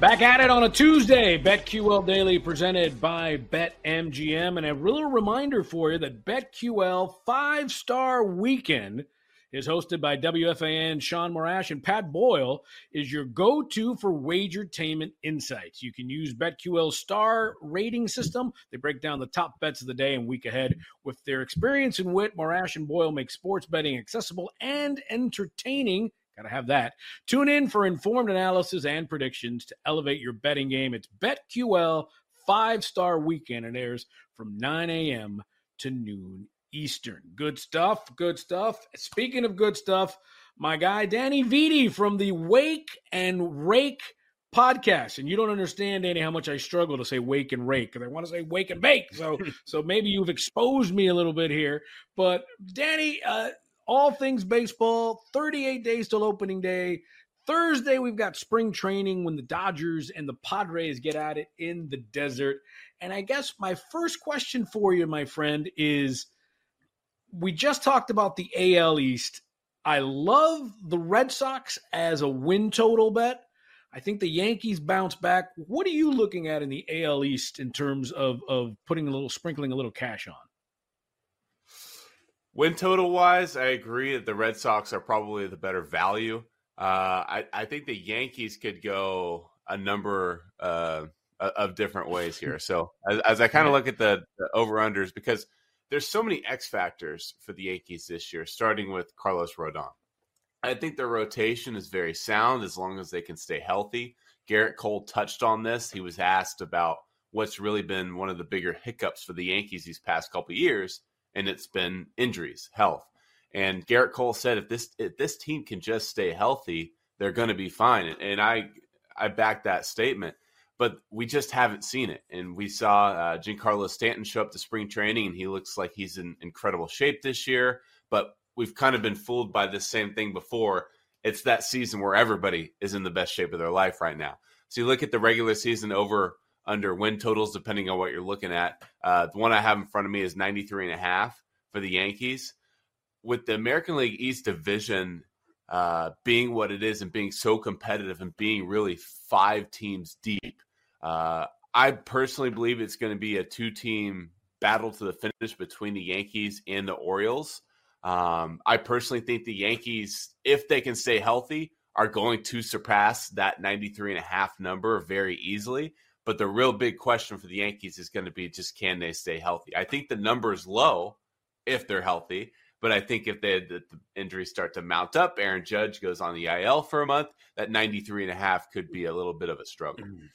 Back at it on a Tuesday. BetQL Daily presented by BetMGM. And a little reminder for you that BetQL five star weekend is hosted by WFAN Sean Morash and Pat Boyle is your go to for wagertainment insights. You can use BetQL's star rating system. They break down the top bets of the day and week ahead. With their experience and wit, Morash and Boyle make sports betting accessible and entertaining Got to have that. Tune in for informed analysis and predictions to elevate your betting game. It's BetQL five star weekend. and airs from 9 a.m. to noon Eastern. Good stuff. Good stuff. Speaking of good stuff, my guy Danny Vietti from the Wake and Rake podcast. And you don't understand, Danny, how much I struggle to say wake and rake because I want to say wake and bake. So, so maybe you've exposed me a little bit here. But Danny, uh, all things baseball, 38 days till opening day. Thursday, we've got spring training when the Dodgers and the Padres get at it in the desert. And I guess my first question for you, my friend, is we just talked about the AL East. I love the Red Sox as a win total bet. I think the Yankees bounce back. What are you looking at in the AL East in terms of, of putting a little, sprinkling a little cash on? Win total wise, I agree that the Red Sox are probably the better value. Uh, I, I, think the Yankees could go a number uh, of different ways here. So as, as I kind of look at the, the over unders, because there's so many X factors for the Yankees this year, starting with Carlos Rodon. I think their rotation is very sound as long as they can stay healthy. Gerrit Cole touched on this. He was asked about what's really been one of the bigger hiccups for the Yankees these past couple years and it's been injuries, health. And Gerrit Cole said, if this if this team can just stay healthy, they're going to be fine. And I I back that statement, but we just haven't seen it. And we saw uh, Giancarlo Stanton show up to spring training, and he looks like he's in incredible shape this year. But we've kind of been fooled by this same thing before. It's that season where everybody is in the best shape of their life right now. So you look at the regular season over under win totals, depending on what you're looking at. Uh, the one I have in front of me is 93 and a half for the Yankees. With the American League East division uh, being what it is and being so competitive and being really five teams deep, uh, I personally believe it's going to be a two team battle to the finish between the Yankees and the Orioles. Um, I personally think the Yankees, if they can stay healthy, are going to surpass that 93 and a half number very easily. But the real big question for the Yankees is going to be just can they stay healthy? I think the number is low if they're healthy. But I think if they, the, the injuries start to mount up, Aaron Judge goes on the IL for a month, that 93 and a half could be a little bit of a struggle. Mm-hmm.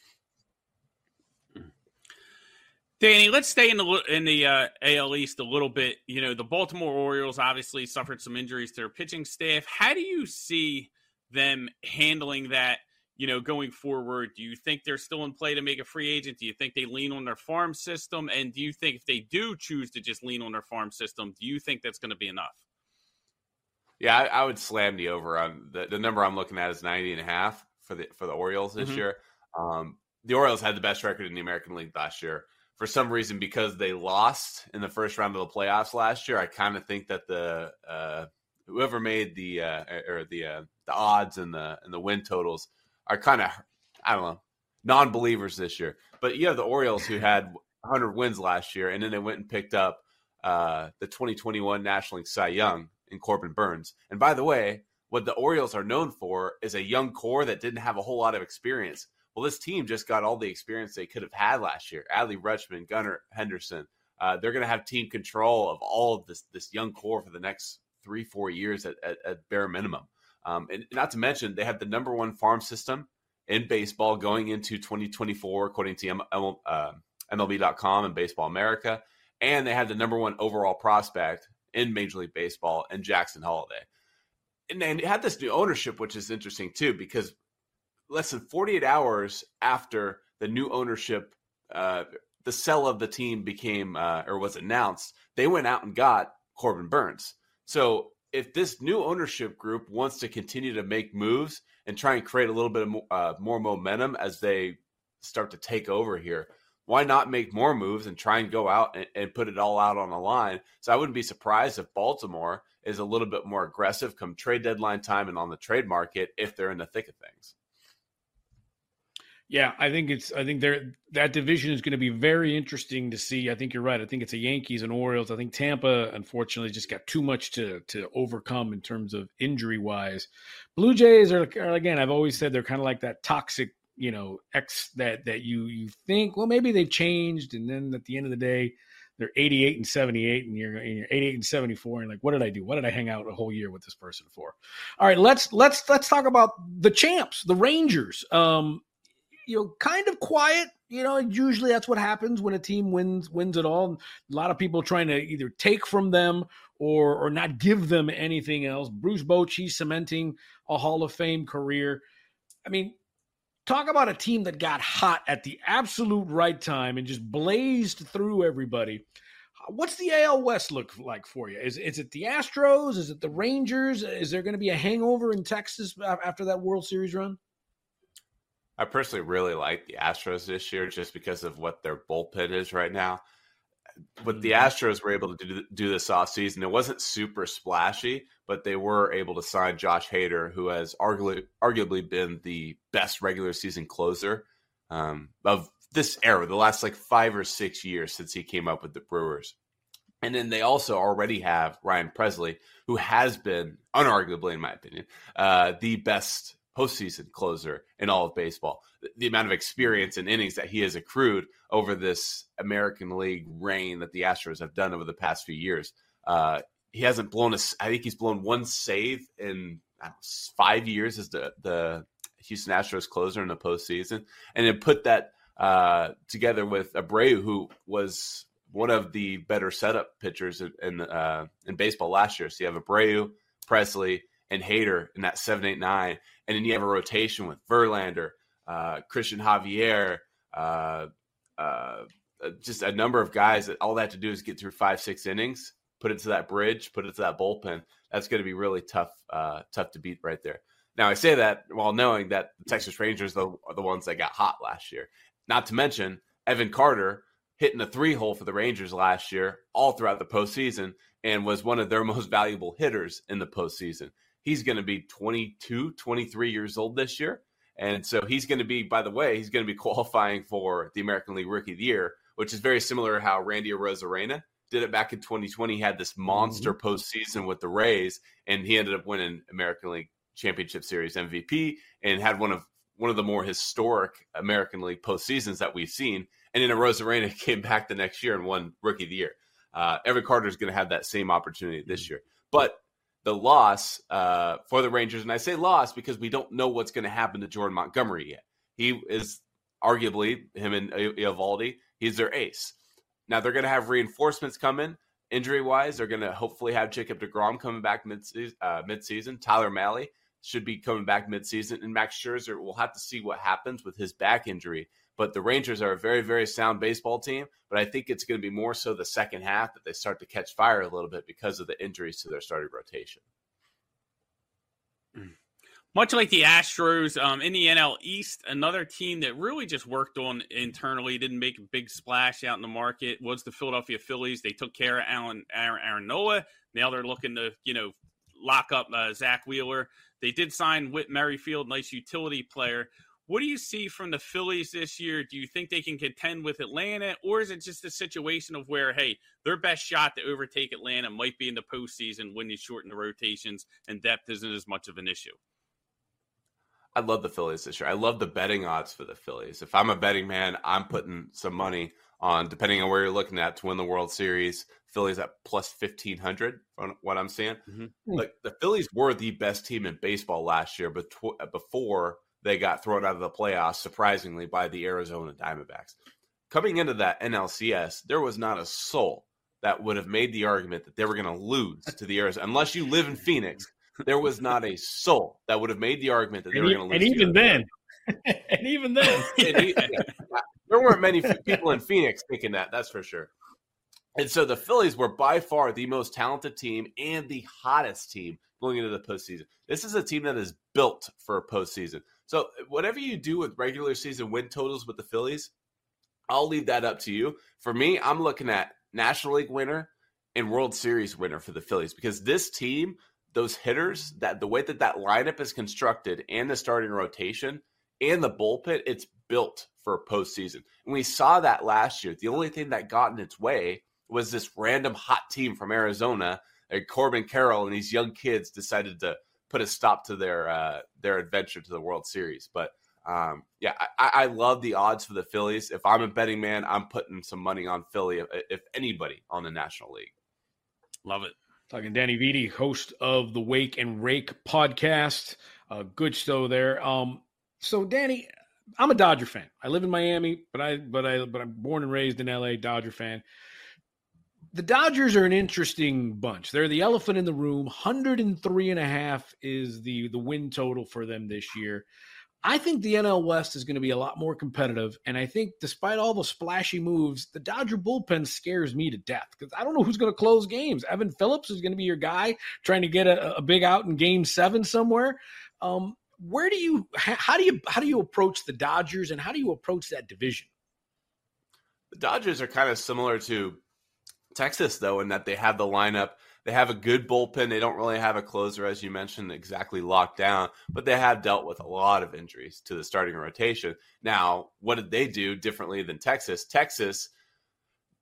Danny, let's stay in the in the uh, AL East a little bit. You know, the Baltimore Orioles obviously suffered some injuries to their pitching staff. How do you see them handling that? You know, going forward? Do you think they're still in play to make a free agent? Do you think they lean on their farm system? And do you think if they do choose to just lean on their farm system, do you think that's going to be enough? Yeah, I, I, would slam the over on the, the number I'm looking at is 90 and a half for the for the Orioles this mm-hmm. year. Um, the Orioles had the best record in the American League last year. For some reason, because they lost in the first round of the playoffs last year, I kind of think that the uh, whoever made the uh, or the uh, the odds and the and the win totals are kind of I don't know non-believers this year. But you have the Orioles who had 100 wins last year, and then they went and picked up uh, the 2021 National League Cy Young in Corbin Burnes. And by the way, what the Orioles are known for is a young core that didn't have a whole lot of experience. Well, this team just got all the experience they could have had last year. Adley Rutschman, Gunnar Henderson. Uh, they're going to have team control of all of this this young core for the next three, four years at, at, at bare minimum. Um, and not to mention, they have the number one farm system in baseball going into 2024, according to M- M- uh, MLB.com and Baseball America. And they have the number one overall prospect in Major League Baseball and Jackson Holliday. And they had this new ownership, which is interesting too, because less than 48 hours after the new ownership, uh, the sell of the team became uh, or was announced, they went out and got Corbin Burnes. So if this new ownership group wants to continue to make moves and try and create a little bit of uh, more momentum as they start to take over here, why not make more moves and try and go out and, and, put it all out on the line? So I wouldn't be surprised if Baltimore is a little bit more aggressive come trade deadline time and on the trade market if they're in the thick of things. Yeah, I think it's. I think there that division is going to be very interesting to see. I think you're right. I think it's a Yankees and Orioles. I think Tampa, unfortunately, just got too much to to overcome in terms of injury wise. Blue Jays are, are again. I've always said they're kind of like that toxic, you know, X that that you you think well maybe they've changed, and then at the end of the day, they're 88 and 78 and you're, and you're 88 and 74 and like what did i do what did i hang out a whole year with this person for all right let's let's let's talk about the champs the rangers um you know, kind of quiet. You know, usually that's what happens when a team wins wins it all. A lot of people trying to either take from them or or not give them anything else. Bruce Bochy cementing a Hall of Fame career. I mean, talk about a team that got hot at the absolute right time and just blazed through everybody. What's the AL West look like for you? Is is it the Astros? Is it the Rangers? Is there going to be a hangover in Texas after that World Series run? I personally really like the Astros this year just because of what their bullpen is right now. But the mm-hmm. Astros were able to do, do this offseason. It wasn't super splashy, but they were able to sign Josh Hader, who has arguably, arguably been the best regular season closer um, of this era, the last like five or six years since he came up with the Brewers. And then they also already have Ryan Pressly, who has been, unarguably, in my opinion, uh, the best postseason closer in all of baseball. The amount of experience and innings that he has accrued over this American League reign that the Astros have done over the past few years. Uh, he hasn't blown a. I think he's blown one save in know, five years as the the Houston Astros closer in the postseason, and then put that uh, together with Abreu, who was one of the better setup pitchers in in, uh, in baseball last year. So you have Abreu, Pressly, and Hader in that seven, eight, nine, and then you have a rotation with Verlander, uh, Cristian Javier, uh, uh, just a number of guys that all they have to do is get through five, six innings, put it to that bridge, put it to that bullpen. That's going to be really tough, uh, tough to beat right there. Now I say that while knowing that the Texas Rangers are the ones that got hot last year. Not to mention Evan Carter hitting the three hole for the Rangers last year, all throughout the postseason, and was one of their most valuable hitters in the postseason. He's going to be 22, 23 years old this year. And so he's going to be, by the way, he's going to be qualifying for the American League Rookie of the Year, which is very similar to how Randy Arozarena did it back in 2020. He had this monster mm-hmm. postseason with the Rays, and he ended up winning American League Championship Series MVP and had one of one of the more historic American League postseasons that we've seen. And then Arozarena came back the next year and won Rookie of the Year. Uh, Evan Carter is going to have that same opportunity this mm-hmm. year. But the loss uh, for the Rangers, and I say loss because we don't know what's going to happen to Jordan Montgomery yet. He is arguably him and Eovaldi. He's their ace. Now they're going to have reinforcements come in injury wise. They're going to hopefully have Jacob Degrom coming back mid uh, season. Tyler Mahle should be coming back midseason. and Max Scherzer. We'll have to see what happens with his back injury. But the Rangers are a very, very sound baseball team. But I think it's going to be more so the second half that they start to catch fire a little bit because of the injuries to their starting rotation. Much like the Astros um, in the NL East, another team that really just worked on internally, didn't make a big splash out in the market, was the Philadelphia Phillies. They took care of Alan Aaron, Aaron Nola. Now they're looking to, you know, lock up uh, Zack Wheeler. They did sign Whit Merrifield, nice utility player. what do you see from the Phillies this year? Do you think they can contend with Atlanta, or is it just a situation of where, hey, their best shot to overtake Atlanta might be in the postseason when you shorten the rotations and depth isn't as much of an issue? I love the Phillies this year. I love the betting odds for the Phillies. If I'm a betting man, I'm putting some money on, depending on where you're looking at, to win the World Series. Phillies at plus 1500 on what I'm seeing. Mm-hmm. Hmm. Like the Phillies were the best team in baseball last year, but uh, before they got thrown out of the playoffs, surprisingly, by the Arizona Diamondbacks. Coming into that NLCS, there was not a soul that would have made the argument that they were going to lose to the Arizona. Unless you live in Phoenix, there was not a soul that would have made the argument that they and were going to lose. And even then, and even then, and uh, there weren't many people in Phoenix thinking that. That's for sure. And so the Phillies were by far the most talented team and the hottest team going into the postseason. This is a team that is built for a postseason. So whatever you do with regular season win totals with the Phillies, I'll leave that up to you. For me, I'm looking at National League winner and World Series winner for the Phillies because this team, those hitters, that the way that that lineup is constructed and the starting rotation and the bullpen, it's built for a postseason. And we saw that last year. The only thing that got in its way was this random hot team from Arizona, And Corbin Carroll and these young kids decided to put a stop to their uh, their adventure to the World Series. But um, yeah, I, I, love the odds for the Phillies. If I'm a betting man, I'm putting some money on Philly. If, if anybody on the National League, love it. Talking Danny Vietti, host of the Wake and Rake podcast. Uh, good show there. Um, so Danny, I'm a Dodger fan. I live in Miami, but I but I but I'm born and raised in LA, Dodger fan the Dodgers are an interesting bunch. They're the elephant in the room. 103 and a half is the the win total for them this year. I think the NL West is going to be a lot more competitive. And I think despite all the splashy moves, the Dodger bullpen scares me to death because I don't know who's going to close games. Evan Phillips is going to be your guy trying to get a, a big out in game seven somewhere. Um, where do you how do you how do you approach the Dodgers and how do you approach that division? The Dodgers are kind of similar to Texas, though, in that they have the lineup. They have a good bullpen. They don't really have a closer, as you mentioned, exactly locked down, but they have dealt with a lot of injuries to the starting rotation. Now, what did they do differently than Texas? Texas,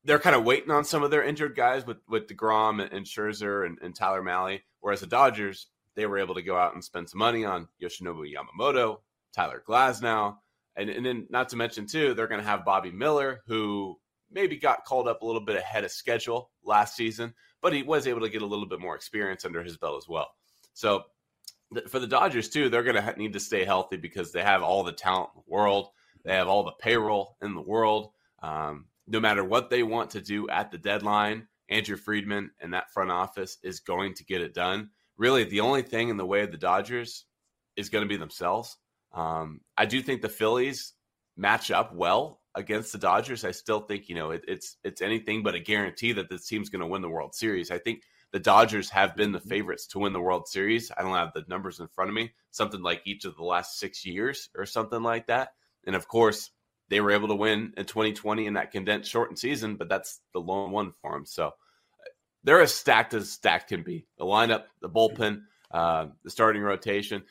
they're kind of waiting on some of their injured guys with, with DeGrom and, and Scherzer and, and Tyler Mahle, whereas the Dodgers, they were able to go out and spend some money on Yoshinobu Yamamoto, Tyler Glasnow, and, and then not to mention, too, they're going to have Bobby Miller, who maybe got called up a little bit ahead of schedule last season, but he was able to get a little bit more experience under his belt as well. So for the Dodgers too, they're going to need to stay healthy because they have all the talent in the world. They have all the payroll in the world. Um, no matter what they want to do at the deadline, Andrew Friedman and that front office is going to get it done. Really, the only thing in the way of the Dodgers is going to be themselves. Um, I do think the Phillies match up well against the Dodgers, I still think you know it, it's it's anything but a guarantee that this team's going to win the World Series. I think the Dodgers have been the mm-hmm. favorites to win the World Series. I don't have the numbers in front of me, something like each of the last six years or something like that. And of course, they were able to win in 2020 in that condensed shortened season, but that's the lone one for them. So they're as stacked as stacked can be. The lineup, the bullpen, uh, the starting rotation.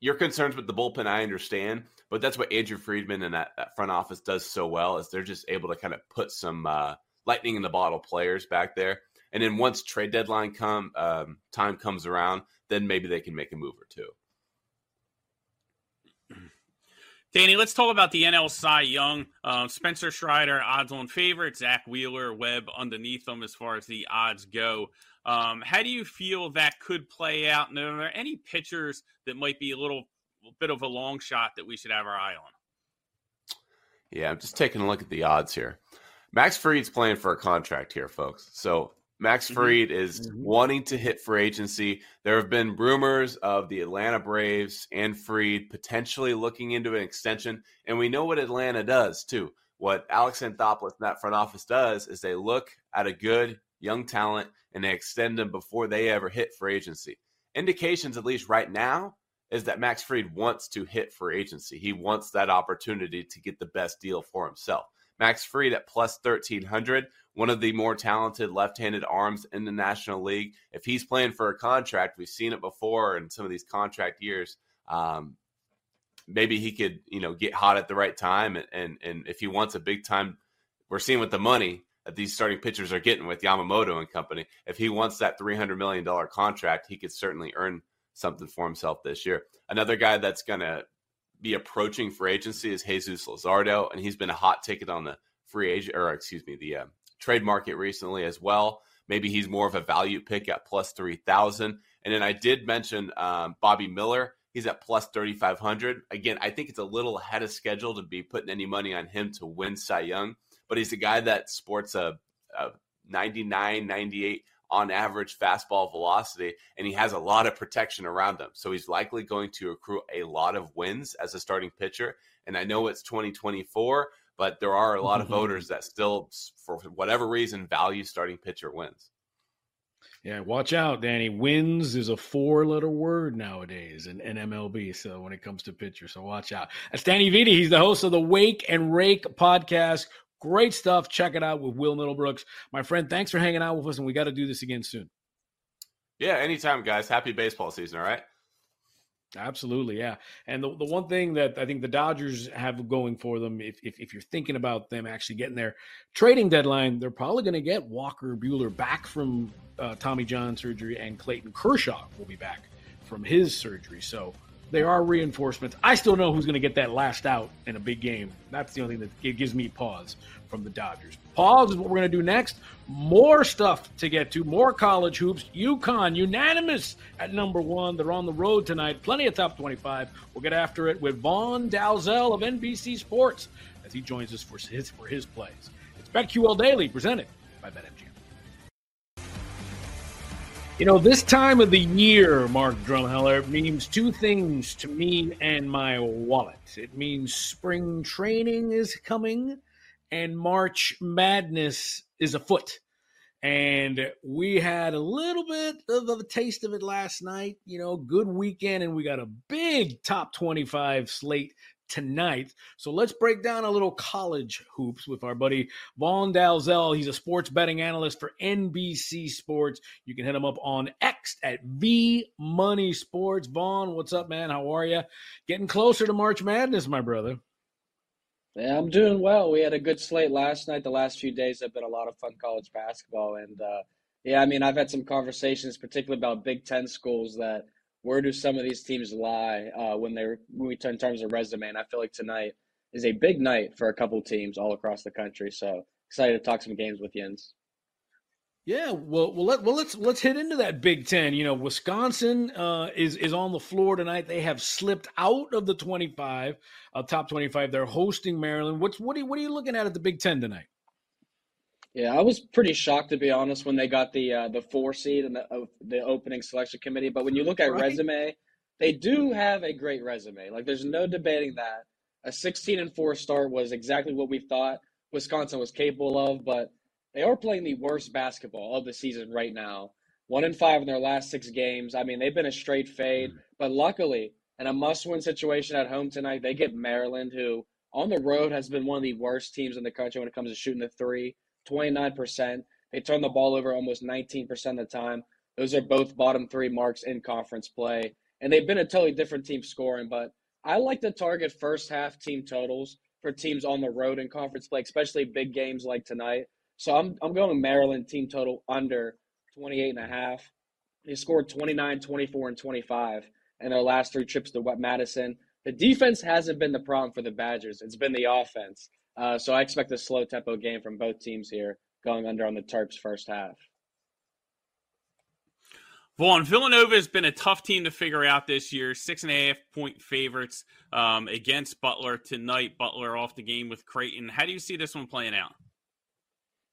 Your concerns with the bullpen, I understand, but that's what Andrew Friedman and that, that front office does so well is they're just able to kind of put some uh, lightning in the bottle players back there. And then once trade deadline come um, time comes around, then maybe they can make a move or two. Danny, let's talk about the NL Cy Young. Uh, Spencer Strider, odds on favorite. Zack Wheeler, Webb underneath them as far as the odds go. Um, how do you feel that could play out? And are there any pitchers that might be a little bit of a long shot that we should have our eye on. Yeah, I'm just taking a look at the odds here. Max Fried's playing for a contract here, folks. So Max mm-hmm. Fried mm-hmm. is mm-hmm. wanting to hit free agency. There have been rumors of the Atlanta Braves and Fried potentially looking into an extension, and we know what Atlanta does too. What Alex Anthopoulos and that front office does is they look at a good young talent and they extend them before they ever hit free agency. Indications, at least right now, is that Max Fried wants to hit free agency. He wants that opportunity to get the best deal for himself. Max Fried at plus 1300, one of the more talented left handed arms in the National League. If he's playing for a contract, we've seen it before in some of these contract years. Um, maybe he could you know get hot at the right time, and and, and if he wants a big time, we're seeing with the money that these starting pitchers are getting with Yamamoto and company. If he wants that three hundred million dollar contract, he could certainly earn something for himself this year. Another guy that's going to be approaching free agency is Jesus Luzardo, and he's been a hot ticket on the free agent or excuse me the uh, trade market recently as well. Maybe he's more of a value pick at plus three thousand. And then I did mention um, Bobby Miller. He's at plus 3,500. Again, I think it's a little ahead of schedule to be putting any money on him to win Cy Young, but he's a guy that sports a, a 99, 98 on average fastball velocity, and he has a lot of protection around him. So he's likely going to accrue a lot of wins as a starting pitcher. And I know it's 2024, but there are a lot of mm-hmm. voters that still, for whatever reason, value starting pitcher wins. Yeah, watch out, Danny. Wins is a four-letter word nowadays in, in MLB. So when it comes to pitchers, so watch out. That's Danny Vietti. He's the host of the Wake and Rake podcast. Great stuff. Check it out with Will Middlebrooks. My friend, thanks for hanging out with us, and we got to do this again soon. Yeah, anytime, guys. Happy baseball season, all right? Absolutely, yeah. And the, the one thing that I think the Dodgers have going for them, if, if, if you're thinking about them actually getting their trading deadline, they're probably going to get Walker Buehler back from uh, Tommy John surgery, and Clayton Kershaw will be back from his surgery. So there are reinforcements. I still know who's going to get that last out in a big game. That's the only thing that gives me pause from the Dodgers. Pause is what we're going to do next. More stuff to get to, more college hoops. UConn unanimous at number one. They're on the road tonight. Plenty of top 25. We'll get after it with Vaughn Dalzell of NBC Sports as he joins us for his, for his plays. It's BetQL Daily presented by BetMGM. You know, this time of the year, Mark Drumheller, means two things to me and my wallet. It means spring training is coming and March Madness is afoot. And we had a little bit of a taste of it last night. You know, good weekend, and we got a big top 25 slate tonight. So let's break down a little college hoops with our buddy Vaughn Dalzell. He's a sports betting analyst for NBC Sports. You can hit him up on X at V Money Sports. Vaughn, what's up, man? How are you? Getting closer to March Madness, my brother. Yeah, I'm doing well. We had a good slate last night. The last few days have been a lot of fun college basketball, and uh, yeah, I mean, I've had some conversations, particularly about Big Ten schools that where do some of these teams lie uh, when they're when we in terms of resume? And I feel like tonight is a big night for a couple teams all across the country. So excited to talk some games with Jens. Yeah, well, well, let, well, let's let's hit into that Big Ten. You know, Wisconsin uh, is is on the floor tonight. They have slipped out of the twenty five, uh, top twenty five. They're hosting Maryland. What's what are what are you looking at at the Big Ten tonight? Yeah, I was pretty shocked to be honest when they got the uh, the four seed and the uh, the opening selection committee. But when you look at right. resume, they do have a great resume. Like there's no debating that. A 16 and four start was exactly what we thought Wisconsin was capable of. But they are playing the worst basketball of the season right now. One in five in their last six games. I mean, they've been a straight fade. Mm-hmm. But luckily, in a must-win situation at home tonight, they get Maryland, who on the road has been one of the worst teams in the country when it comes to shooting the three. 29%. They turn the ball over almost 19% of the time. Those are both bottom three marks in conference play. And they've been a totally different team scoring, but I like to target first half team totals for teams on the road in conference play, especially big games like tonight. So I'm, I'm going Maryland team total under 28 and a half. They scored 29, 24, and 25 in their last three trips to Wet Madison. The defense hasn't been the problem for the Badgers. It's been the offense. Uh, so I expect a slow tempo game from both teams here, going under on the Terps first half. Vaughn, Villanova has been a tough team to figure out this year. Six and a half point favorites um, against Butler tonight. Butler off the game with Creighton. How do you see this one playing out?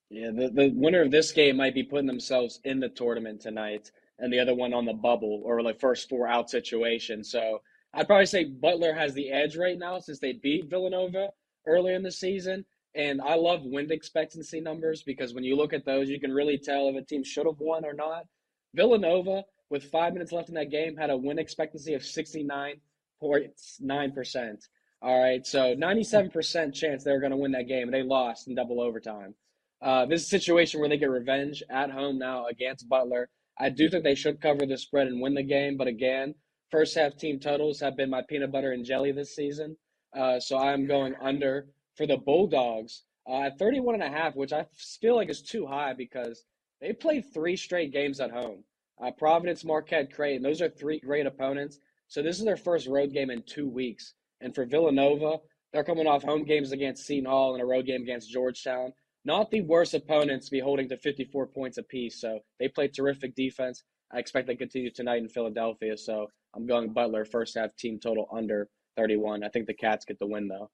Yeah, the, the winner of this game might be putting themselves in the tournament tonight, and the other one on the bubble or like first four out situation. So I'd probably say Butler has the edge right now since they beat Villanova earlier in the season. And I love win expectancy numbers because when you look at those, you can really tell if a team should have won or not. Villanova, with five minutes left in that game, had a win expectancy of 69.9%. All right, so 97% chance they were going to win that game, and they lost in double overtime. Uh, this is a situation where they get revenge at home now against Butler. I do think they should cover the spread and win the game, but again, first half team totals have been my peanut butter and jelly this season. Uh, so I'm going under for the Bulldogs uh, at 31 and a half, which I feel like is too high because they played three straight games at home. Uh, Providence, Marquette, Creighton. Those are three great opponents. So this is their first road game in two weeks. And for Villanova, they're coming off home games against Seton Hall and a road game against Georgetown. Not the worst opponents to be holding to 54 points apiece. So they played terrific defense. I expect they continue tonight in Philadelphia. So I'm going Butler first half team total under 31. I think the Cats get the win though.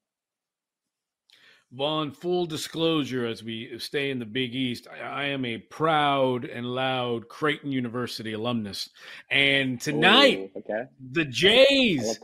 Vaughn, full disclosure as we stay in the Big East, I, I, am a proud and loud Creighton University alumnus. And tonight, Ooh, okay. the Jays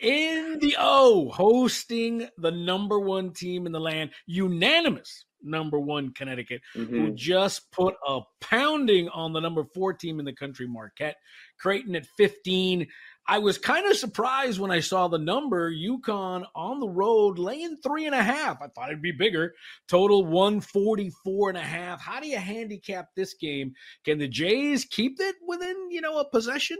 in the O hosting the number one team in the land, unanimous number one Connecticut, mm-hmm. who just put a pounding on the number four team in the country, Marquette. Creighton at 15. I was kind of surprised when I saw the number UConn on the road laying three and a half. I thought it'd be bigger. Total 144 and a half. How do you handicap this game? Can the Jays keep it within, you know, a possession?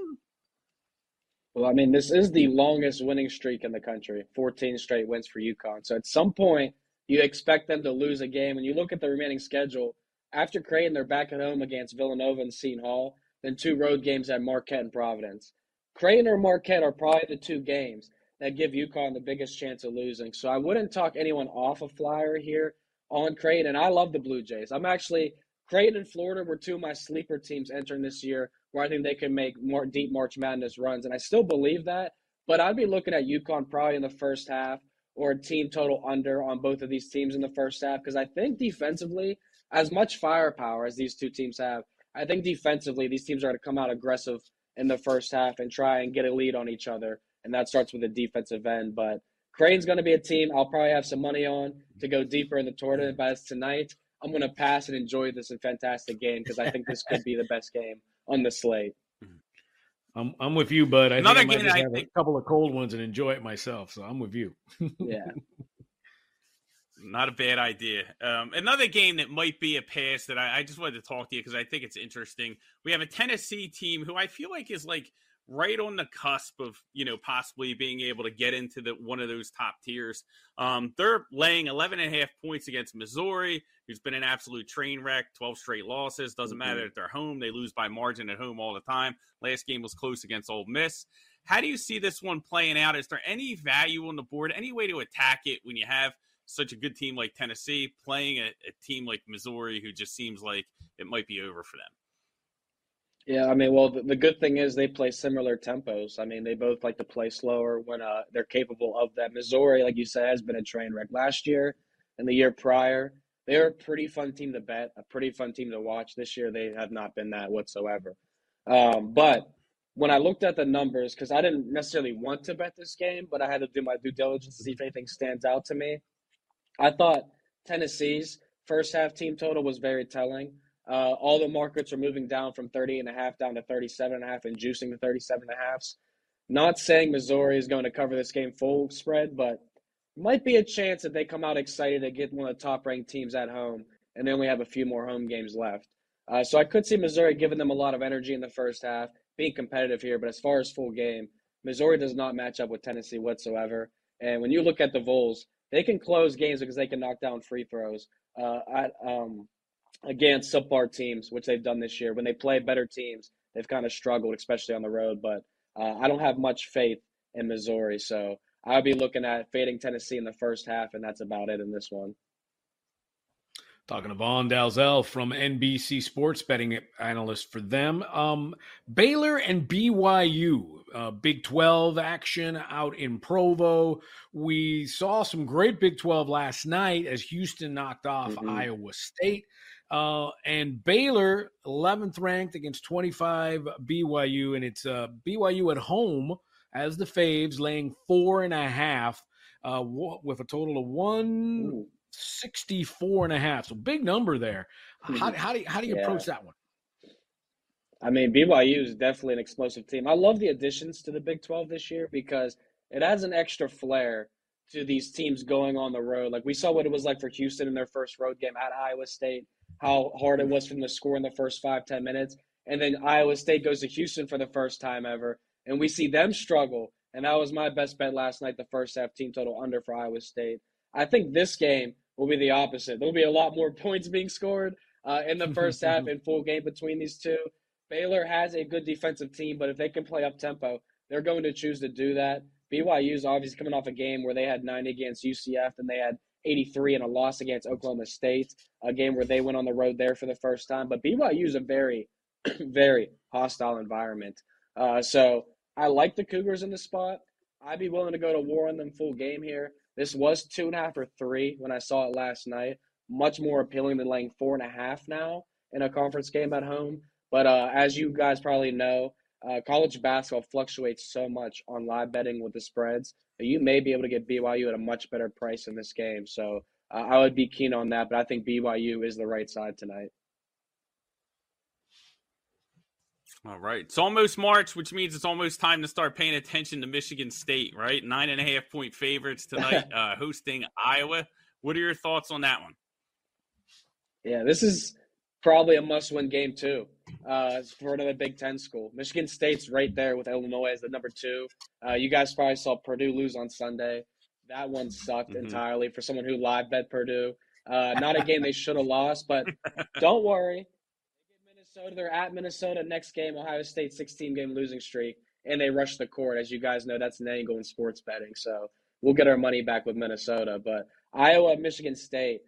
Well, I mean, this is the longest winning streak in the country 14 straight wins for UConn. So at some point, you expect them to lose a game. When you look at the remaining schedule, after Creighton, they're back at home against Villanova and Seton Hall, then two road games at Marquette and Providence. Creighton or Marquette are probably the two games that give UConn the biggest chance of losing. So I wouldn't talk anyone off a flyer here on Creighton. And I love the Blue Jays. I'm actually Creighton and Florida were two of my sleeper teams entering this year where I think they can make more deep March Madness runs. And I still believe that. But I'd be looking at UConn probably in the first half or a team total under on both of these teams in the first half because I think defensively, as much firepower as these two teams have, I think defensively these teams are going to come out aggressive in the first half and try and get a lead on each other. And that starts with the defensive end. But Creighton's going to be a team I'll probably have some money on to go deeper in the tournament. But as tonight, I'm going to pass and enjoy this fantastic game because I think this could be the best game on the slate. I'm I'm with you, bud. I Another think I might just have think... a couple of cold ones and enjoy it myself. So I'm with you. yeah. Not a bad idea. Um, another game that might be a pass that I, I just wanted to talk to you because I think it's interesting. We have a Tennessee team who I feel like is like right on the cusp of you know possibly being able to get into the one of those top tiers. Um, they're laying 11 and a half points against Missouri, who's been an absolute train wreck. 12 straight losses. Doesn't mm-hmm. matter at their home; they lose by margin at home all the time. Last game was close against Ole Miss. How do you see this one playing out? Is there any value on the board? Any way to attack it when you have such a good team like Tennessee playing a, a team like Missouri, who just seems like it might be over for them. Yeah, I mean, well, the, the, good thing is they play similar tempos. I mean, they both like to play slower when uh, they're capable of that. Missouri, like you said, has been a train wreck last year and the year prior. They're a pretty fun team to bet, a pretty fun team to watch. This year, they have not been that whatsoever. Um, but when I looked at the numbers, because I didn't necessarily want to bet this game, but I had to do my due diligence to see if anything stands out to me. I thought Tennessee's first half team total was very telling. Uh, all the markets are moving down from 30 and a half down to 37 and a half and juicing the 37 and a halfs. Not saying Missouri is going to cover this game full spread, but might be a chance that they come out excited to get one of the top ranked teams at home, and then we have a few more home games left. Uh, so I could see Missouri giving them a lot of energy in the first half, being competitive here. But as far as full game, Missouri does not match up with Tennessee whatsoever. And when you look at the Vols, they can close games because they can knock down free throws uh, at, um, against subpar teams, which they've done this year. When they play better teams, they've kind of struggled, especially on the road. But uh, I don't have much faith in Missouri, so I'll be looking at fading Tennessee in the first half, and that's about it in this one. Talking to Vaughn Dalzell from NBC Sports betting analyst for them. Um, Baylor and BYU, uh, Big 12 action out in Provo. We saw some great Big 12 last night as Houston knocked off mm-hmm. Iowa State. Uh, and Baylor, 11th ranked against 25 BYU, and it's uh, BYU at home as the Faves, laying four and a half uh, with a total of one. Ooh 64 and a half. So big number there. How, mm-hmm. how do you, how do you yeah. approach that one? I mean, BYU is definitely an explosive team. I love the additions to the Big 12 this year because it adds an extra flair to these teams going on the road. Like we saw what it was like for Houston in their first road game at Iowa State, how hard it was for them to score in the first five ten minutes. And then Iowa State goes to Houston for the first time ever. and we see them struggle, and that was my best bet last night, the first half team total under for Iowa State. I think this game will be the opposite. There'll be a lot more points being scored uh, in the first half in full game between these two. Baylor has a good defensive team, but if they can play up tempo, they're going to choose to do that. BYU is obviously coming off a game where they had 90 against UCF and they had 83 in a loss against Oklahoma State, a game where they went on the road there for the first time. But BYU is a very, very hostile environment. Uh, so I like the Cougars in the spot. I'd be willing to go to war on them full game here. This was two and a half or three when I saw it last night. Much more appealing than laying four and a half now in a conference game at home. But uh, as you guys probably know, uh, college basketball fluctuates so much on live betting with the spreads you may be able to get BYU at a much better price in this game. So uh, I would be keen on that, but I think BYU is the right side tonight. All right. It's almost March, which means it's almost time to start paying attention to Michigan State, right? Nine and a half point favorites tonight, uh, hosting Iowa. What are your thoughts on that one? Yeah, this is probably a must win game, too, uh, for another Big Ten school. Michigan State's right there with Illinois as the number two. Uh, you guys probably saw Purdue lose on Sunday. That one sucked mm-hmm. entirely for someone who live bet Purdue. Uh, not a game they should have lost, but don't worry. Minnesota. They're at Minnesota next game. Ohio State 16 game losing streak, and they rush the court. As you guys know, that's an angle in sports betting. So we'll get our money back with Minnesota. But Iowa, Michigan State,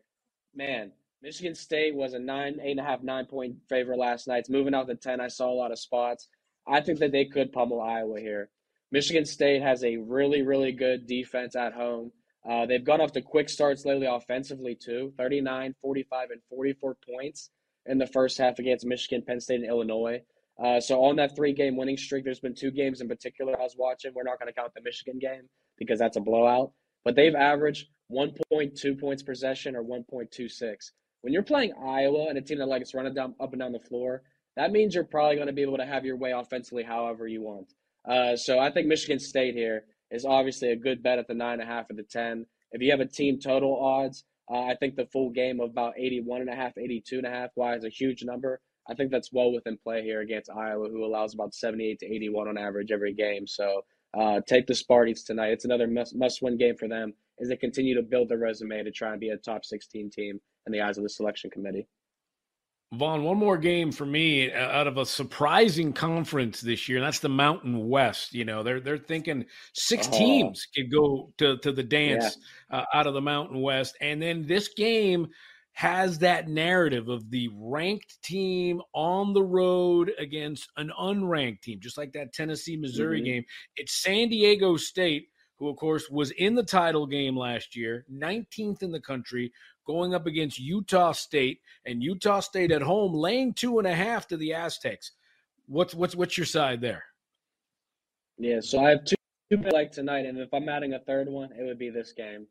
man, Michigan State was a nine, eight and a half, nine point favorite last night. It's moving out to 10. I saw a lot of spots. I think that they could pummel Iowa here. Michigan State has a really, really good defense at home. Uh, they've gone off to quick starts lately offensively, too 39, 45, and 44 points in the first half against Michigan, Penn State, and Illinois. Uh, so on that three game winning streak, there's been two games in particular I was watching. We're not going to count the Michigan game because that's a blowout, but they've averaged 1.2 points per possession or 1.26. When you're playing Iowa and a team that likes running down up and down the floor, that means you're probably going to be able to have your way offensively however you want. Uh, so I think Michigan State here is obviously a good bet at the nine and a half or the ten. If you have a team total odds, uh, I think the full game of about 81 and a half, 82 and a half, why is a huge number. I think that's well within play here against Iowa, who allows about 78 to 81 on average every game. So uh, take the Sparties tonight. It's another must, must win game for them as they continue to build their resume to try and be a top 16 team in the eyes of the selection committee. Vaughn, one more game for me uh, out of a surprising conference this year, and that's the Mountain West. You know, they're they're thinking six oh. teams could go to, to the dance yeah. uh, out of the Mountain West, and then this game has that narrative of the ranked team on the road against an unranked team, just like that Tennessee Missouri mm-hmm. game. It's San Diego State, who of course was in the title game last year, 19th in the country, going up against Utah State, and Utah State at home laying two and a half to the Aztecs. What's what's what's your side there? Yeah, so I have two, two like tonight, and if I'm adding a third one, it would be this game.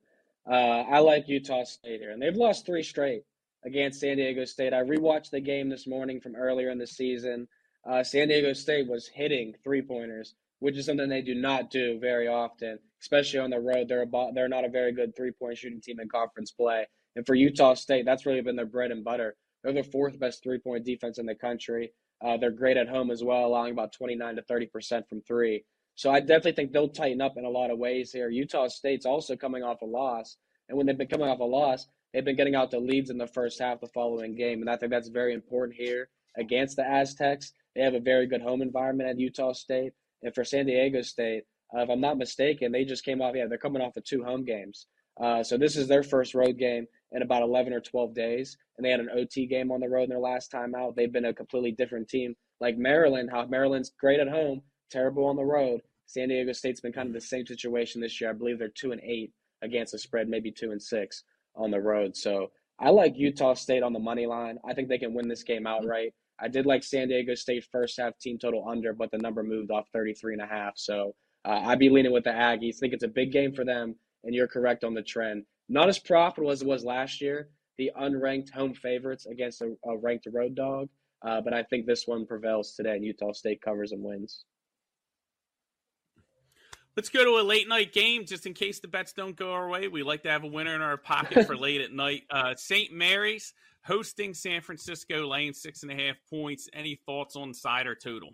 Uh, I like Utah State here, and they've lost three straight against San Diego State. I rewatched the game this morning from earlier in the season. Uh, San Diego State was hitting three pointers, which is something they do not do very often, especially on the road. They're a, they're not a very good three point shooting team in conference play. And for Utah State, that's really been their bread and butter. They're the fourth best three point defense in the country. Uh, they're great at home as well, allowing about 29 to 30% from three. So I definitely think they'll tighten up in a lot of ways here. Utah State's also coming off a loss. And when they've been coming off a loss, they've been getting out the leads in the first half the following game. And I think that's very important here against the Aztecs. They have a very good home environment at Utah State. And for San Diego State, uh, if I'm not mistaken, they just came off, yeah, they're coming off of two home games. Uh, so this is their first road game in about 11 or 12 days. And they had an OT game on the road in their last time out. They've been a completely different team. Like Maryland, how Maryland's great at home, terrible on the road. San Diego State's been kind of the same situation this year. I believe they're two and eight against the spread, maybe two and six on the road. So I like Utah State on the money line. I think they can win this game outright. I did like San Diego State first half team total under, but the number moved off 33 and a half. So uh, I'd be leaning with the Aggies. I think it's a big game for them, and you're correct on the trend. Not as profitable as it was last year, the unranked home favorites against a, a ranked road dog. Uh, but I think this one prevails today, and Utah State covers and wins. Let's go to a late night game just in case the bets don't go our way. We like to have a winner in our pocket for late at night. Uh, St. Mary's hosting San Francisco, laying six and a half points. Any thoughts on side or total?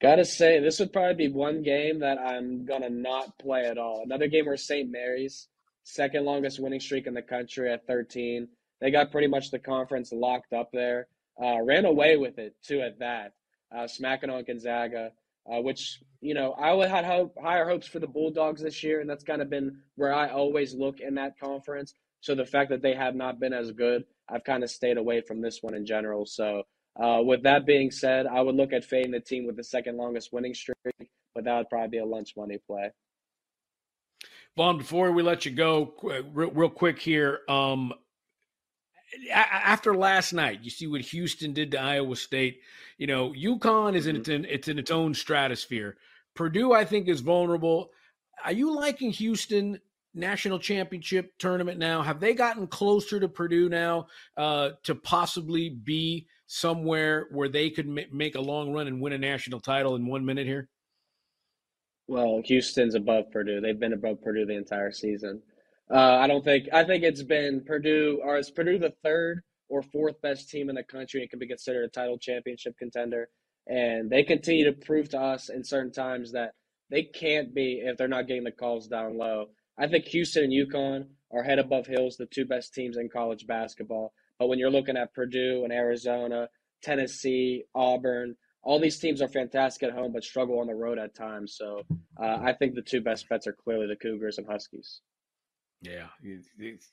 Gotta say, this would probably be one game that I'm gonna not play at all. Another game where St. Mary's, second longest winning streak in the country at 13. They got pretty much the conference locked up there. Uh, ran away with it too at that, uh, smacking on Gonzaga, uh, which you know I had hope, higher hopes for the Bulldogs this year, and that's kind of been where I always look in that conference. So the fact that they have not been as good, I've kind of stayed away from this one in general. So uh, with that being said, I would look at fading the team with the second longest winning streak, but that would probably be a lunch money play. Vaughn, before we let you go, real, quick here, um, after last night, you see what Houston did to Iowa State. You know, UConn is in, mm-hmm. it's in it's in its own stratosphere. Purdue, I think, is vulnerable. Are you liking Houston national championship tournament now? Have they gotten closer to Purdue now uh, to possibly be somewhere where they could m- make a long run and win a national title in one minute here? Well, Houston's above Purdue. They've been above Purdue the entire season. Uh, I don't think. I think it's been Purdue, or is Purdue the third or fourth best team in the country and can be considered a title championship contender. And they continue to prove to us in certain times that they can't be if they're not getting the calls down low. I think Houston and UConn are head above heels, the two best teams in college basketball. But when you're looking at Purdue and Arizona, Tennessee, Auburn, all these teams are fantastic at home but struggle on the road at times. So uh, I think the two best bets are clearly the Cougars and Huskies. Yeah,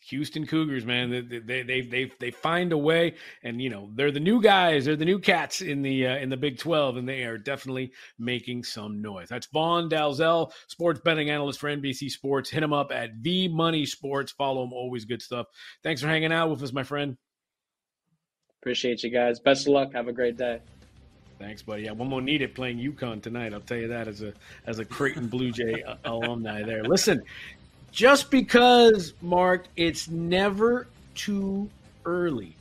Houston Cougars, man, they they they they, they find a way, and you know they're the new guys, they're the new cats in the uh, in the Big Twelve, and they are definitely making some noise. That's Vaughn Dalzell, sports betting analyst for NBC Sports. Hit him up at V Money Sports. Follow him, always good stuff. Thanks for hanging out with us, my friend. Appreciate you guys. Best of luck. Have a great day. Thanks, buddy. Yeah, one more needed playing UConn tonight. I'll tell you that as a as a Creighton Blue Jay alumni there. Listen, just because, Mark, it's never too early.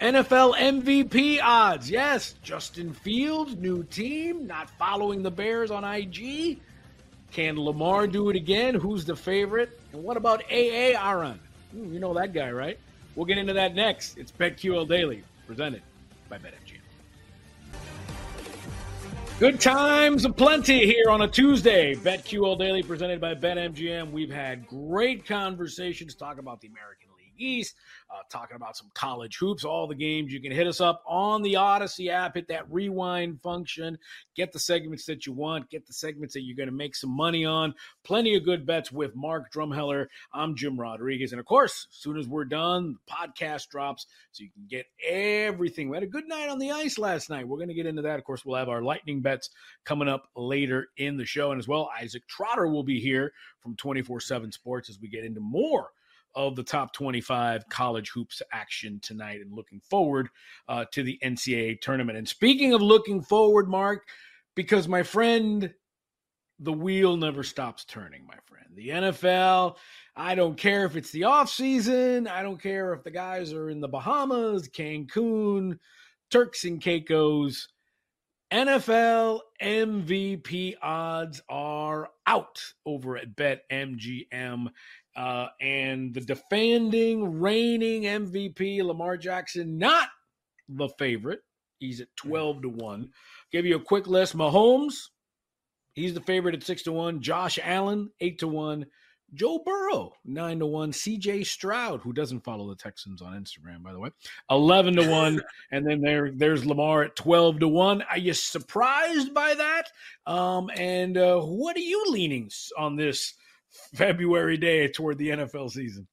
NFL MVP odds. Yes, Justin Fields, new team, not following the Bears on IG. Can Lamar do it again? Who's the favorite? And what about AA Aaron? Hmm, you know that guy, right? We'll get into that next. It's BetQL Daily, presented by BetMGM. Good times aplenty here on a Tuesday. BetQL Daily presented by BetMGM. We've had great conversations talking about the American East, uh, talking about some college hoops, all the games. You can hit us up on the Audacy app, hit that rewind function, get the segments that you want, get the segments that you're going to make some money on. Plenty of good bets with Mark Drumheller. I'm Jim Rodriguez. And of course, as soon as we're done, the podcast drops so you can get everything. We had a good night on the ice last night. We're going to get into that. Of course, we'll have our lightning bets coming up later in the show. And as well, Isaac Trotter will be here from 24 7 Sports as we get into more of the top 25 college hoops action tonight and looking forward uh, to the NCAA tournament. And speaking of looking forward, Mark, because my friend, the wheel never stops turning, my friend. The NFL, I don't care if it's the off season. I don't care if the guys are in the Bahamas, Cancun, Turks and Caicos. NFL MVP odds are out over at BetMGM. Uh, and the defending, reigning MVP, Lamar Jackson, not the favorite. He's at 12 to 1. Give you a quick list. Mahomes, he's the favorite at 6 to 1. Josh Allen, 8 to 1. Joe Burrow, 9 to 1. CJ Stroud, who doesn't follow the Texans on Instagram, by the way, 11 to 1. and then there, there's Lamar at 12 to 1. Are you surprised by that? Um, and uh, what are you leaning on this February day toward the NFL season.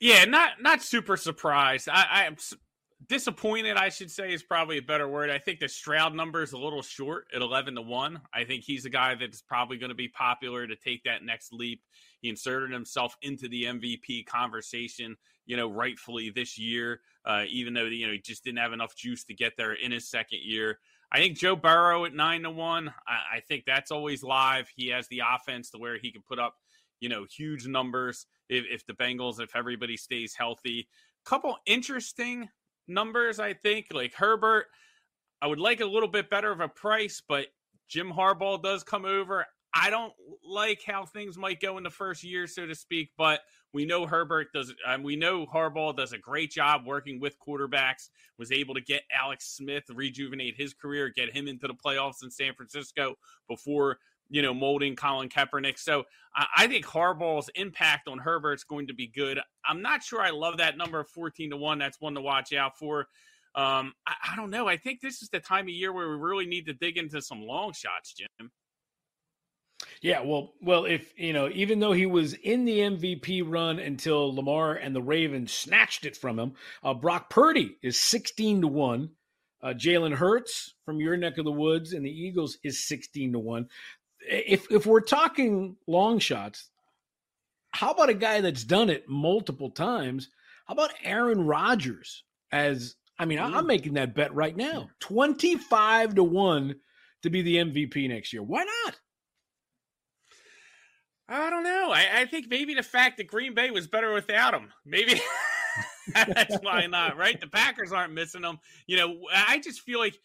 Yeah, not not super surprised. I, I am disappointed. I should say is probably a better word. I think the Stroud number is a little short at eleven to one. I think he's a guy that's probably going to be popular to take that next leap. He inserted himself into the MVP conversation, you know, rightfully this year, uh, even though you know he just didn't have enough juice to get there in his second year. I think Joe Burrow at nine to one. I, I, think that's always live. He has the offense to where he can put up, you know, huge numbers if, if the Bengals, if everybody stays healthy. Couple interesting numbers, I think. Like Herbert, I would like a little bit better of a price, but Jim Harbaugh does come over. I don't like how things might go in the first year, so to speak. But we know Herbert does. Um, we know Harbaugh does a great job working with quarterbacks. Was able to get Alex Smith rejuvenate his career, get him into the playoffs in San Francisco before you know molding Colin Kaepernick. So I, I think Harbaugh's impact on Herbert's going to be good. I'm not sure I love that number of 14 to one. That's one to watch out for. Um, I, I don't know. I think this is the time of year where we really need to dig into some long shots, Jim. Yeah, well, well, if you know, even though he was in the MVP run until Lamar and the Ravens snatched it from him, uh, Brock Purdy is sixteen to one. Uh, Jalen Hurts from your neck of the woods and the Eagles is sixteen to one. If if we're talking long shots, how about a guy that's done it multiple times? How about Aaron Rodgers? As I mean, mm. I'm making that bet right now, twenty five to one to be the MVP next year. Why not? I don't know. I, I, think maybe the fact that Green Bay was better without him, maybe that's why not, right? The Packers aren't missing him. You know, I just feel like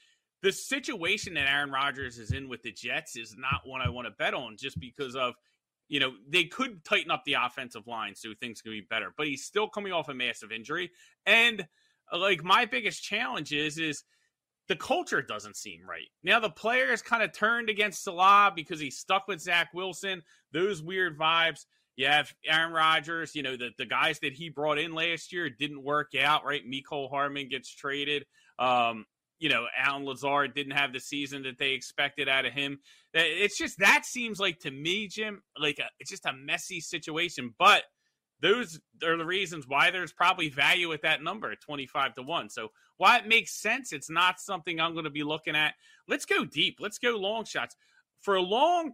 the situation that Aaron Rodgers is in with the Jets is not one I want to bet on just because of, you know, they could tighten up the offensive line so things could be better, but he's still coming off a massive injury. And uh, like my biggest challenge is, is the culture doesn't seem right. Now the players kind of turned against Salah because he's stuck with Zach Wilson. Those weird vibes. You have Aaron Rodgers, you know, the, the guys that he brought in last year didn't work out, right? Mecole Hardman gets traded. Um, you know, Allen Lazard didn't have the season that they expected out of him. It's just that seems like to me, Jim, like a, it's just a messy situation. But those are the reasons why there's probably value at that number 25 to 1 so why it makes sense it's not something i'm going to be looking at let's go deep let's go long shots for a long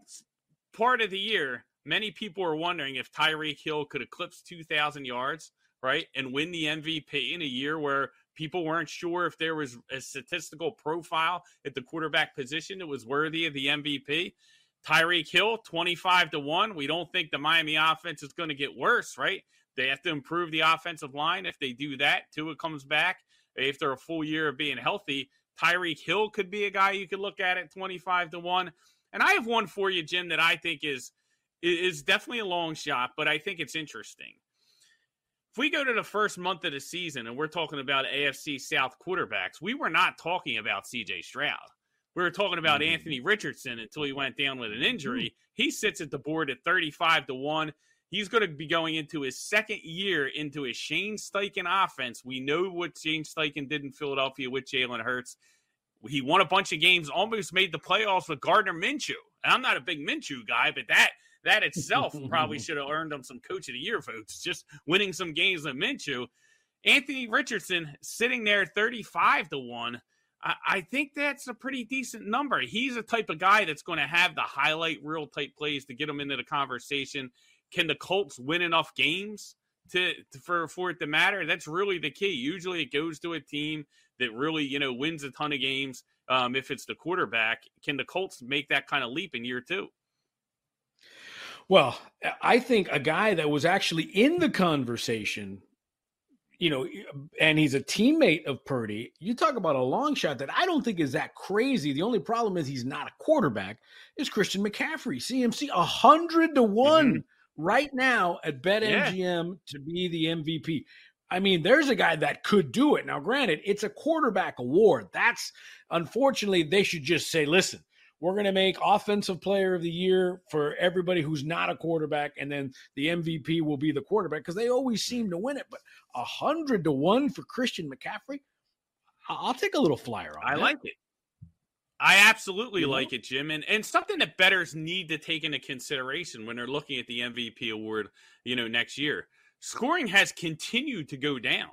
part of the year many people were wondering if tyreek hill could eclipse 2000 yards right and win the mvp in a year where people weren't sure if there was a statistical profile at the quarterback position that was worthy of the mvp Tyreek Hill, 25 to 1. We don't think the Miami offense is going to get worse, right? They have to improve the offensive line. If they do that, Tua comes back. After a full year of being healthy, Tyreek Hill could be a guy you could look at at 25 to 1. And I have one for you, Jim, that I think is is definitely a long shot, but I think it's interesting. If we go to the first month of the season and we're talking about AFC South quarterbacks, we were not talking about CJ Stroud. We were talking about mm-hmm. Anthony Richardson until he went down with an injury. Mm-hmm. He sits at the board at 35 to 1. He's going to be going into his second year into a Shane Steichen offense. We know what Shane Steichen did in Philadelphia with Jalen Hurts. He won a bunch of games, almost made the playoffs with Gardner Minshew. And I'm not a big Minshew guy, but that that itself probably should have earned him some Coach of the Year votes. Just winning some games with Minshew. Anthony Richardson sitting there 35 to 1. I, I think that's a pretty decent number. He's a type of guy that's going to have the highlight reel type plays to get him into the conversation. Can the Colts win enough games to, to, for for it to matter? That's really the key. Usually, it goes to a team that really you know wins a ton of games. Um, if it's the quarterback, can the Colts make that kind of leap in year two? Well, I think a guy that was actually in the conversation you know, and he's a teammate of Purdy. You talk about a long shot that I don't think is that crazy. The only problem is he's not a quarterback. Is Christian McCaffrey, CMC, a hundred to one mm-hmm. Right now at BetMGM yeah. to be the MVP. I mean, there's a guy that could do it. Now, granted, it's a quarterback award. That's unfortunately they should just say, listen, we're going to make offensive player of the year for everybody who's not a quarterback, and then the MVP will be the quarterback because they always seem to win it. But a hundred to one for Christian McCaffrey, I'll take a little flyer on. I that. like it. I absolutely you like it, Jim, and and something that bettors need to take into consideration when they're looking at the MVP award, you know, next year. Scoring has continued to go down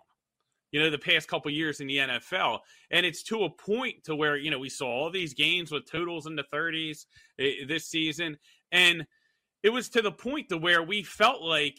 you know, the past couple years in the NFL. And it's to a point to where, you know, we saw all these games with totals in the 30s eh, this season. And it was to the point to where we felt like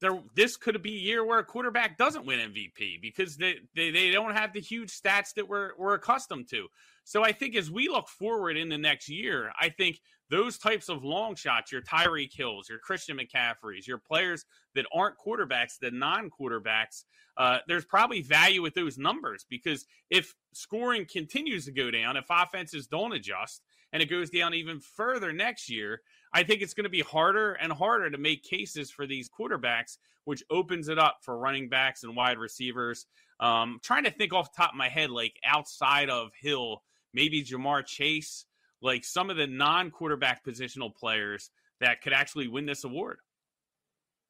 there this could be a year where a quarterback doesn't win MVP because they, they, they don't have the huge stats that we're, we're accustomed to. So I think as we look forward in the next year, I think those types of long shots, your Tyreek Hills, your Christian McCaffreys, your players that aren't quarterbacks, the non quarterbacks, uh, there's probably value with those numbers because if scoring continues to go down, if offenses don't adjust and it goes down even further next year, I think it's going to be harder and harder to make cases for these quarterbacks, which opens it up for running backs and wide receivers. Um, trying to think off the top of my head, like outside of Hill, maybe Ja'Marr Chase, like some of the non quarterback positional players that could actually win this award.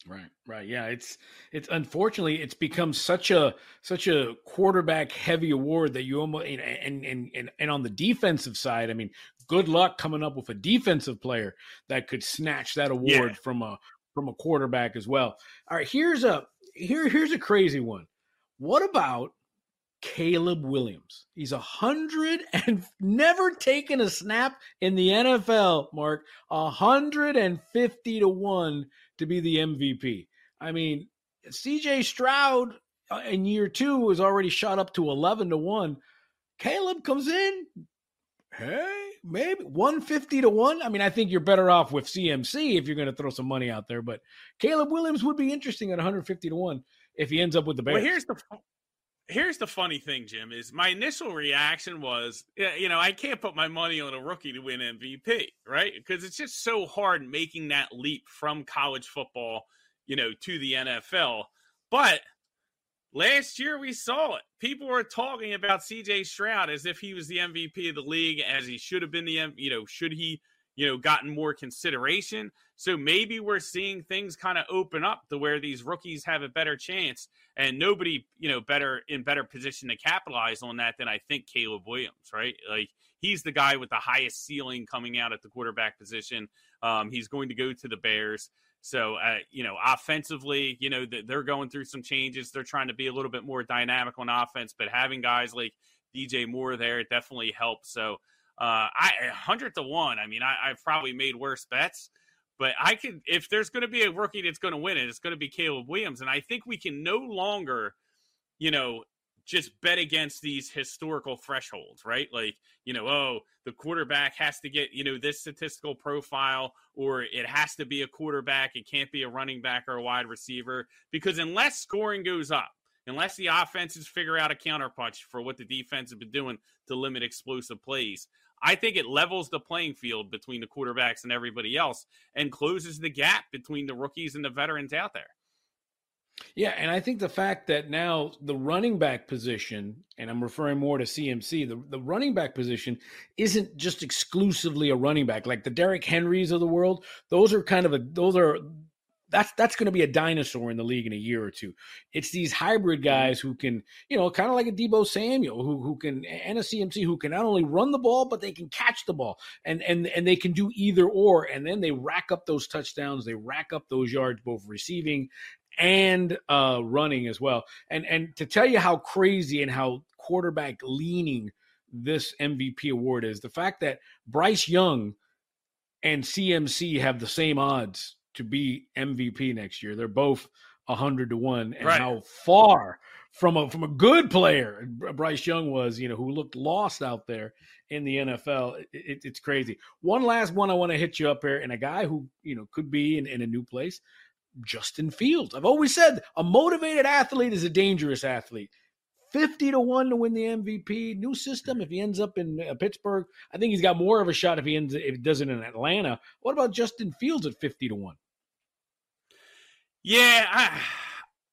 Right, right. Yeah, it's it's unfortunately it's become such a such a quarterback heavy award that you almost and and and and on the defensive side, I mean, good luck coming up with a defensive player that could snatch that award yeah. from a from a quarterback as well. All right, here's a here here's a crazy one. What about Caleb Williams? He's a hundred and never taken a snap in the NFL. Mark, a hundred and fifty to one to be the MVP. I mean, CJ Stroud uh, in year two was already shot up to 11 to 1. Caleb comes in, hey, maybe 150 to 1. I mean, I think you're better off with CMC if you're going to throw some money out there, but Caleb Williams would be interesting at 150 to 1 if he ends up with the Bears. Well, here's the here's the funny thing, Jim, is my initial reaction was, you know, I can't put my money on a rookie to win MVP, right? Because it's just so hard making that leap from college football, you know, to the NFL. But last year we saw it. People were talking about CJ Stroud as if he was the MVP of the league, as he should have been the, you know, should he you know, gotten more consideration. So maybe we're seeing things kind of open up to where these rookies have a better chance and nobody, you know, better in better position to capitalize on that than I think Caleb Williams, right? Like he's the guy with the highest ceiling coming out at the quarterback position. Um, he's going to go to the Bears. So, uh, you know, offensively, you know, they're going through some changes. They're trying to be a little bit more dynamic on offense, but having guys like DJ Moore there definitely helps. So, uh, I hundred to one. I mean, I, I've probably made worse bets, but I could if there's going to be a rookie that's going to win it, it's going to be Caleb Williams, and I think we can no longer, you know, just bet against these historical thresholds, right? Like, you know, oh, the quarterback has to get, you know, this statistical profile, or it has to be a quarterback. It can't be a running back or a wide receiver. Because unless scoring goes up, unless the offenses figure out a counterpunch for what the defense has been doing to limit explosive plays, I think it levels the playing field between the quarterbacks and everybody else and closes the gap between the rookies and the veterans out there. Yeah, and I think the fact that now the running back position, and I'm referring more to CMC, the, the running back position isn't just exclusively a running back. Like the Derrick Henrys of the world, those are kind of a those are that's that's going to be a dinosaur in the league in a year or two. It's these hybrid mm-hmm. guys who can, you know, kind of like a Deebo Samuel, who who can and a CMC who can not only run the ball but they can catch the ball and and and they can do either or, and then they rack up those touchdowns, they rack up those yards, both receiving and uh, running as well. And and to tell you how crazy and how quarterback leaning this MVP award is, the fact that Bryce Young and CMC have the same odds to be MVP next year. They're both hundred to one, and right. how far from a from a good player Bryce Young was, you know, who looked lost out there in the NFL. It, it, it's crazy. One last one I want to hit you up here, and a guy who you know could be in, in a new place, Justin Fields. I've always said a motivated athlete is a dangerous athlete. 50 to 1 to win the MVP. New system. If he ends up in uh, Pittsburgh, I think he's got more of a shot if he ends if he does it in Atlanta. What about Justin Fields at 50 to 1? Yeah, I,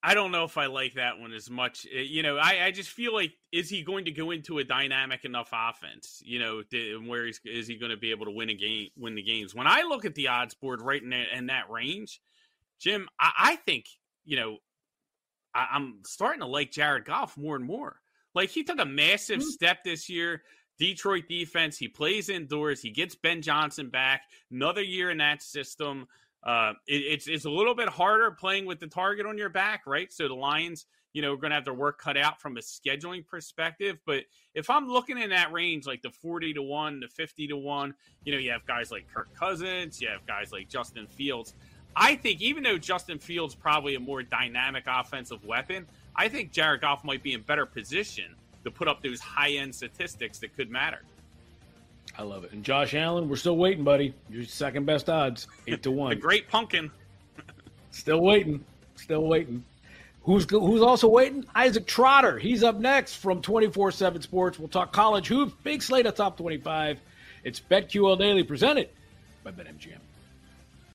I don't know if I like that one as much. Eh, you know, I, I just feel like is he going to go into a dynamic enough offense? You know, where is, is he going to be able to win a game, win the games? When I look at the odds board right in that, in that range, Jim, I, I think you know I, am starting to like Jared Goff more and more. Like he took a massive mm-hmm. step this year. Detroit defense. He plays indoors. He gets Ben Johnson back. Another year in that system. Uh, it, it's it's a little bit harder playing with the target on your back, right? So the Lions, you know, are going to have their work cut out from a scheduling perspective. But if I'm looking in that range, like the 40 to one, the 50 to one, you know, you have guys like Kirk Cousins, you have guys like Justin Fields. I think even though Justin Fields probably a more dynamic offensive weapon, I think Jared Goff might be in better position to put up those high end statistics that could matter. I love it. And Josh Allen, we're still waiting, buddy. Your second best odds, eight to one. the great pumpkin. still waiting. Still waiting. Who's who's also waiting? Isaac Trotter. He's up next from 24 7 Sports. We'll talk college hoops, big slate of top 25. It's BetQL Daily presented by BetMGM.